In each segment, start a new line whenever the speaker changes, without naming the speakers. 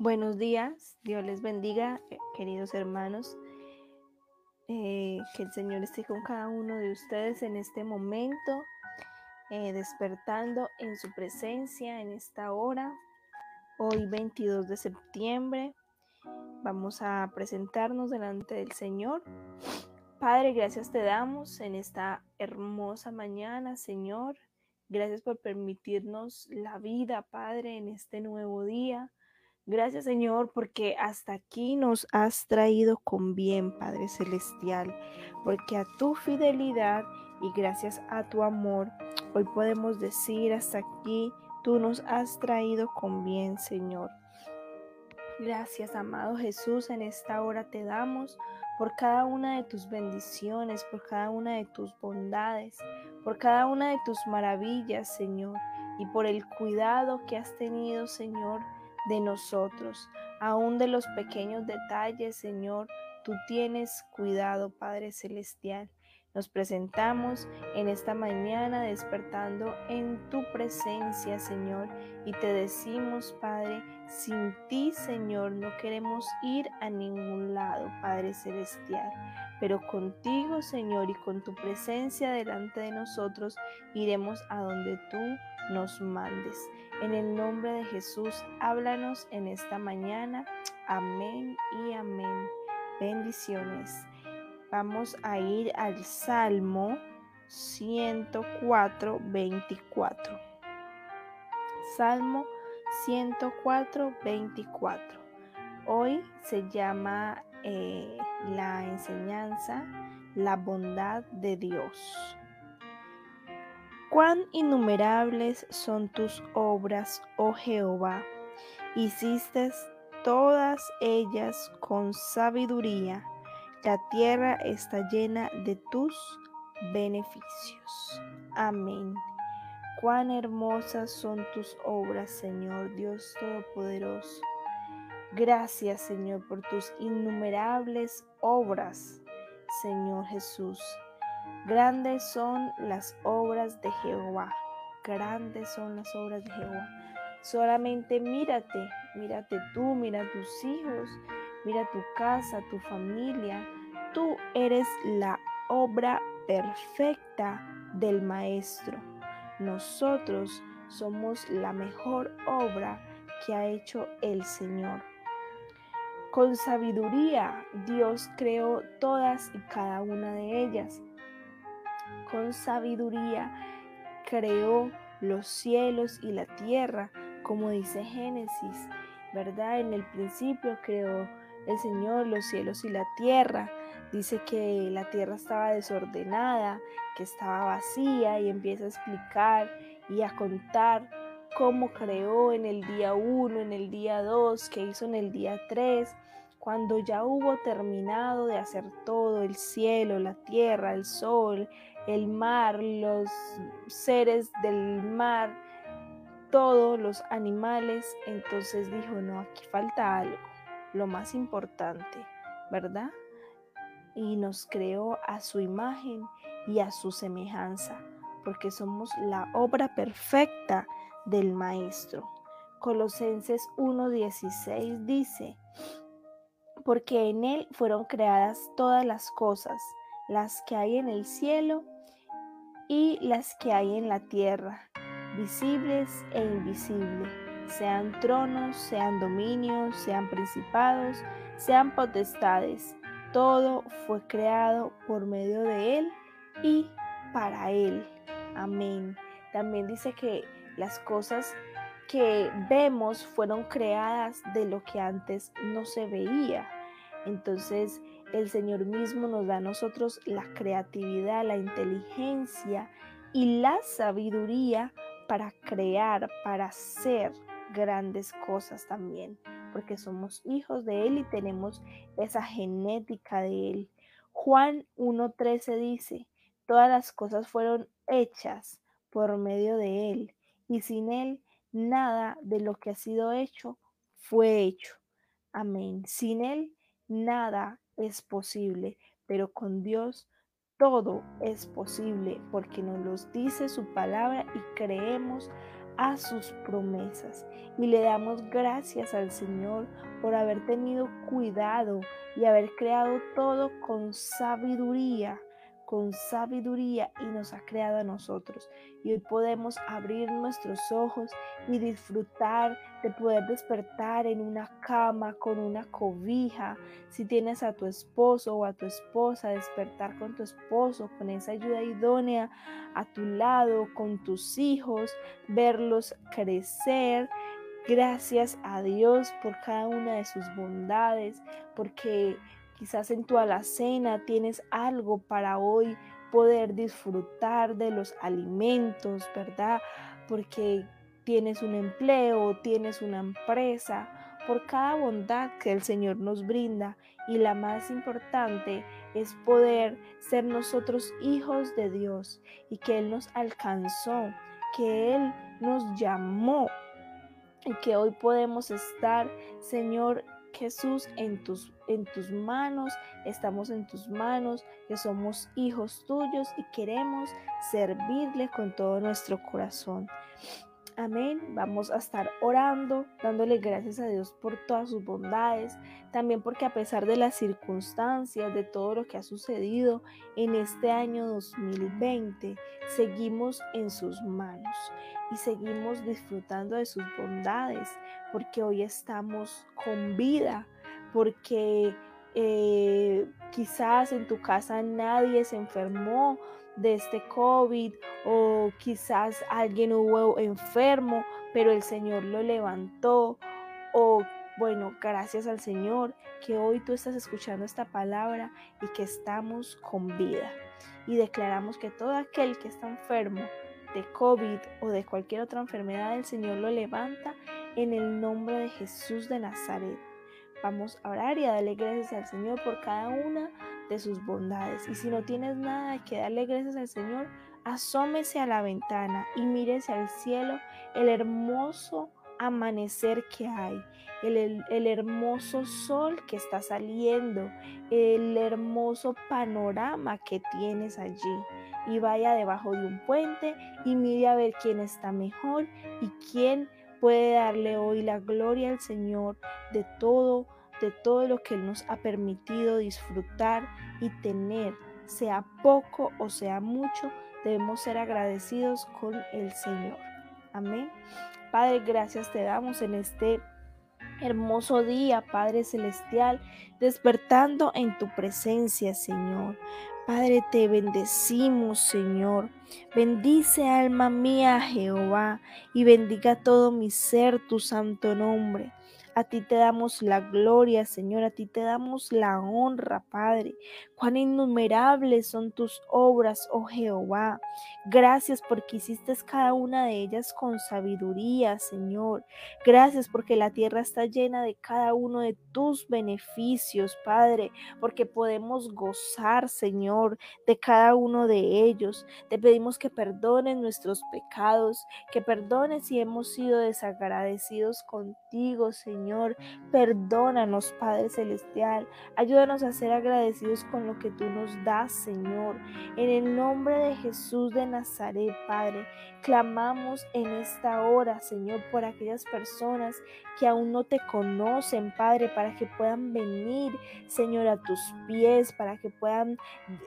Buenos días, Dios les bendiga, eh, queridos hermanos. Eh, que el Señor esté con cada uno de ustedes en este momento, eh, despertando en su presencia en esta hora. Hoy 22 de septiembre vamos a presentarnos delante del Señor. Padre, gracias te damos en esta hermosa mañana, Señor. Gracias por permitirnos la vida, Padre, en este nuevo día. Gracias Señor porque hasta aquí nos has traído con bien, Padre Celestial, porque a tu fidelidad y gracias a tu amor, hoy podemos decir hasta aquí, tú nos has traído con bien, Señor. Gracias, amado Jesús, en esta hora te damos por cada una de tus bendiciones, por cada una de tus bondades, por cada una de tus maravillas, Señor, y por el cuidado que has tenido, Señor, de nosotros, aún de los pequeños detalles, Señor, tú tienes cuidado, Padre Celestial. Nos presentamos en esta mañana despertando en tu presencia, Señor, y te decimos, Padre, sin ti, Señor, no queremos ir a ningún lado, Padre Celestial, pero contigo, Señor, y con tu presencia delante de nosotros, iremos a donde tú nos mandes. En el nombre de Jesús, háblanos en esta mañana. Amén y amén. Bendiciones. Vamos a ir al Salmo 104, 24. Salmo 104, 24. Hoy se llama eh, la enseñanza La bondad de Dios. Cuán innumerables son tus obras, oh Jehová. Hiciste todas ellas con sabiduría. La tierra está llena de tus beneficios. Amén. Cuán hermosas son tus obras, Señor Dios Todopoderoso. Gracias, Señor, por tus innumerables obras, Señor Jesús. Grandes son las obras de Jehová. Grandes son las obras de Jehová. Solamente mírate, mírate tú, mira tus hijos, mira tu casa, tu familia. Tú eres la obra perfecta del Maestro. Nosotros somos la mejor obra que ha hecho el Señor. Con sabiduría Dios creó todas y cada una de ellas con sabiduría creó los cielos y la tierra, como dice Génesis, ¿verdad? En el principio creó el Señor los cielos y la tierra. Dice que la tierra estaba desordenada, que estaba vacía y empieza a explicar y a contar cómo creó en el día 1, en el día 2, qué hizo en el día 3 cuando ya hubo terminado de hacer todo, el cielo, la tierra, el sol, el mar, los seres del mar, todos los animales, entonces dijo, no, aquí falta algo, lo más importante, ¿verdad? Y nos creó a su imagen y a su semejanza, porque somos la obra perfecta del Maestro. Colosenses 1.16 dice, porque en Él fueron creadas todas las cosas, las que hay en el cielo y las que hay en la tierra, visibles e invisibles, sean tronos, sean dominios, sean principados, sean potestades. Todo fue creado por medio de Él y para Él. Amén. También dice que las cosas que vemos fueron creadas de lo que antes no se veía. Entonces el Señor mismo nos da a nosotros la creatividad, la inteligencia y la sabiduría para crear, para hacer grandes cosas también, porque somos hijos de Él y tenemos esa genética de Él. Juan 1.13 dice, todas las cosas fueron hechas por medio de Él y sin Él nada de lo que ha sido hecho fue hecho. Amén. Sin Él nada es posible, pero con Dios todo es posible porque nos los dice su palabra y creemos a sus promesas. Y le damos gracias al Señor por haber tenido cuidado y haber creado todo con sabiduría con sabiduría y nos ha creado a nosotros. Y hoy podemos abrir nuestros ojos y disfrutar de poder despertar en una cama con una cobija. Si tienes a tu esposo o a tu esposa, despertar con tu esposo, con esa ayuda idónea a tu lado, con tus hijos, verlos crecer. Gracias a Dios por cada una de sus bondades, porque Quizás en tu alacena tienes algo para hoy poder disfrutar de los alimentos, ¿verdad? Porque tienes un empleo, tienes una empresa, por cada bondad que el Señor nos brinda. Y la más importante es poder ser nosotros hijos de Dios y que Él nos alcanzó, que Él nos llamó y que hoy podemos estar, Señor, Jesús, en tus, en tus manos, estamos en tus manos, que somos hijos tuyos y queremos servirle con todo nuestro corazón. Amén. Vamos a estar orando, dándole gracias a Dios por todas sus bondades, también porque a pesar de las circunstancias, de todo lo que ha sucedido en este año 2020, seguimos en sus manos y seguimos disfrutando de sus bondades, porque hoy estamos con vida, porque eh, quizás en tu casa nadie se enfermó de este COVID o quizás alguien hubo enfermo, pero el Señor lo levantó o bueno, gracias al Señor que hoy tú estás escuchando esta palabra y que estamos con vida. Y declaramos que todo aquel que está enfermo de COVID o de cualquier otra enfermedad, el Señor lo levanta en el nombre de Jesús de Nazaret. Vamos a orar y a darle gracias al Señor por cada una de sus bondades. Y si no tienes nada que darle gracias al Señor, asómese a la ventana y mírese al cielo el hermoso amanecer que hay, el, el, hermoso sol que está saliendo, el hermoso panorama que tienes allí. Y vaya debajo de un puente y mire a ver quién está mejor y quién puede darle hoy la gloria al Señor de todo, de todo lo que Él nos ha permitido disfrutar y tener, sea poco o sea mucho, debemos ser agradecidos con el Señor. Amén. Padre, gracias te damos en este hermoso día, Padre Celestial, despertando en tu presencia, Señor. Padre, te bendecimos, Señor. Bendice alma mía, Jehová, y bendiga todo mi ser tu santo nombre. A ti te damos la gloria, Señor, a ti te damos la honra, Padre. Cuán innumerables son tus obras, oh Jehová. Gracias porque hiciste cada una de ellas con sabiduría, Señor. Gracias porque la tierra está llena de cada uno de tus beneficios, Padre, porque podemos gozar, Señor, de cada uno de ellos. Te pedimos que perdones nuestros pecados, que perdones si hemos sido desagradecidos contigo, Señor. Perdónanos, Padre Celestial. Ayúdanos a ser agradecidos con lo que tú nos das, Señor. En el nombre de Jesús de Nazaret, Padre, clamamos en esta hora, Señor, por aquellas personas que aún no te conocen, Padre, para que puedan venir, Señor, a tus pies, para que puedan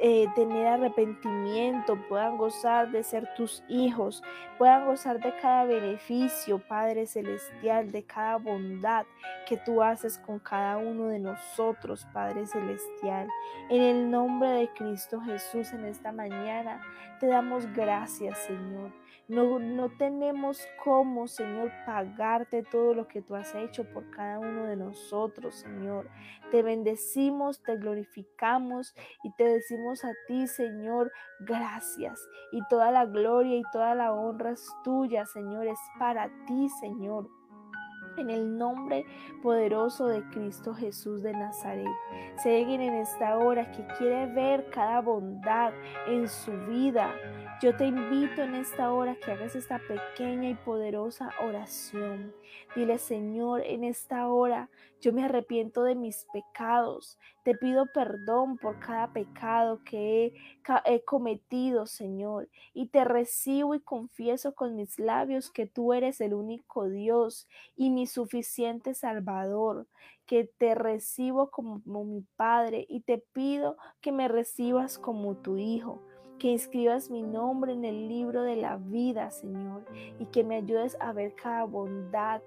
eh, tener arrepentimiento, puedan gozar de ser tus hijos, puedan gozar de cada beneficio, Padre Celestial, de cada bondad que tú haces con cada uno de nosotros, Padre Celestial. En el nombre de Cristo Jesús, en esta mañana, te damos gracias, Señor. No, no tenemos cómo, Señor, pagarte todo lo que tú has hecho por cada uno de nosotros, Señor. Te bendecimos, te glorificamos y te decimos a ti, Señor, gracias. Y toda la gloria y toda la honra es tuya, Señor, es para ti, Señor en el nombre poderoso de Cristo Jesús de Nazaret. Se en esta hora que quiere ver cada bondad en su vida. Yo te invito en esta hora que hagas esta pequeña y poderosa oración. Dile, Señor, en esta hora yo me arrepiento de mis pecados. Te pido perdón por cada pecado que he, cometido, Señor. Y te recibo y confieso con mis labios que tú eres el único Dios y mi suficiente Salvador que te recibo como, mi Padre y te pido que me recibas como tu Hijo que inscribas mi nombre en el libro de la vida, Señor, y que me ayudes a ver cada bondad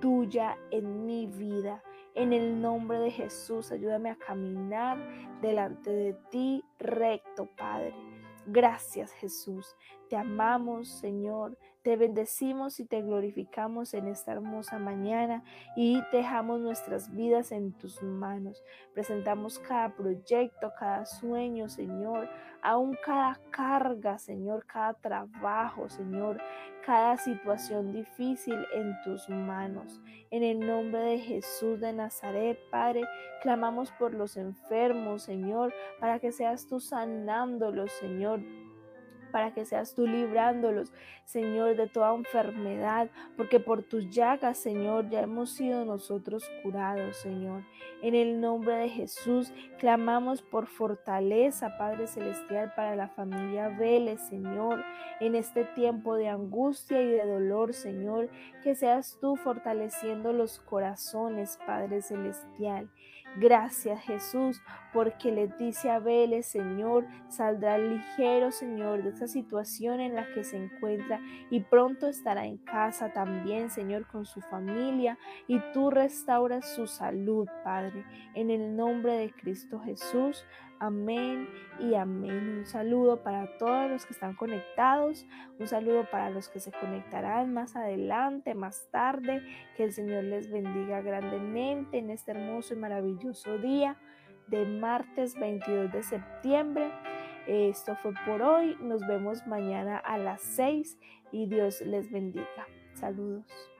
tuya en mi vida. En el nombre de Jesús, ayúdame a caminar delante de ti recto, Padre. Gracias, Jesús. Te amamos, Señor. Te bendecimos y te glorificamos en esta hermosa mañana y dejamos nuestras vidas en tus manos. Presentamos cada proyecto, cada sueño, Señor, aún cada carga, Señor, cada trabajo, Señor, cada situación difícil en tus manos. En el nombre de Jesús de Nazaret, Padre, clamamos por los enfermos, Señor, para que seas tú sanándolos, Señor para que seas tú librándolos, Señor, de toda enfermedad, porque por tus llagas, Señor, ya hemos sido nosotros curados, Señor. En el nombre de Jesús, clamamos por fortaleza, Padre Celestial, para la familia Vélez, Señor, en este tiempo de angustia y de dolor, Señor, que seas tú fortaleciendo los corazones, Padre Celestial. Gracias Jesús, porque Leticia Vélez, Señor, saldrá ligero, Señor, de esa situación en la que se encuentra y pronto estará en casa también, Señor, con su familia y tú restauras su salud, Padre, en el nombre de Cristo Jesús. Amén y amén. Un saludo para todos los que están conectados, un saludo para los que se conectarán más adelante, más tarde. Que el Señor les bendiga grandemente en este hermoso y maravilloso día de martes 22 de septiembre. Esto fue por hoy. Nos vemos mañana a las 6 y Dios les bendiga. Saludos.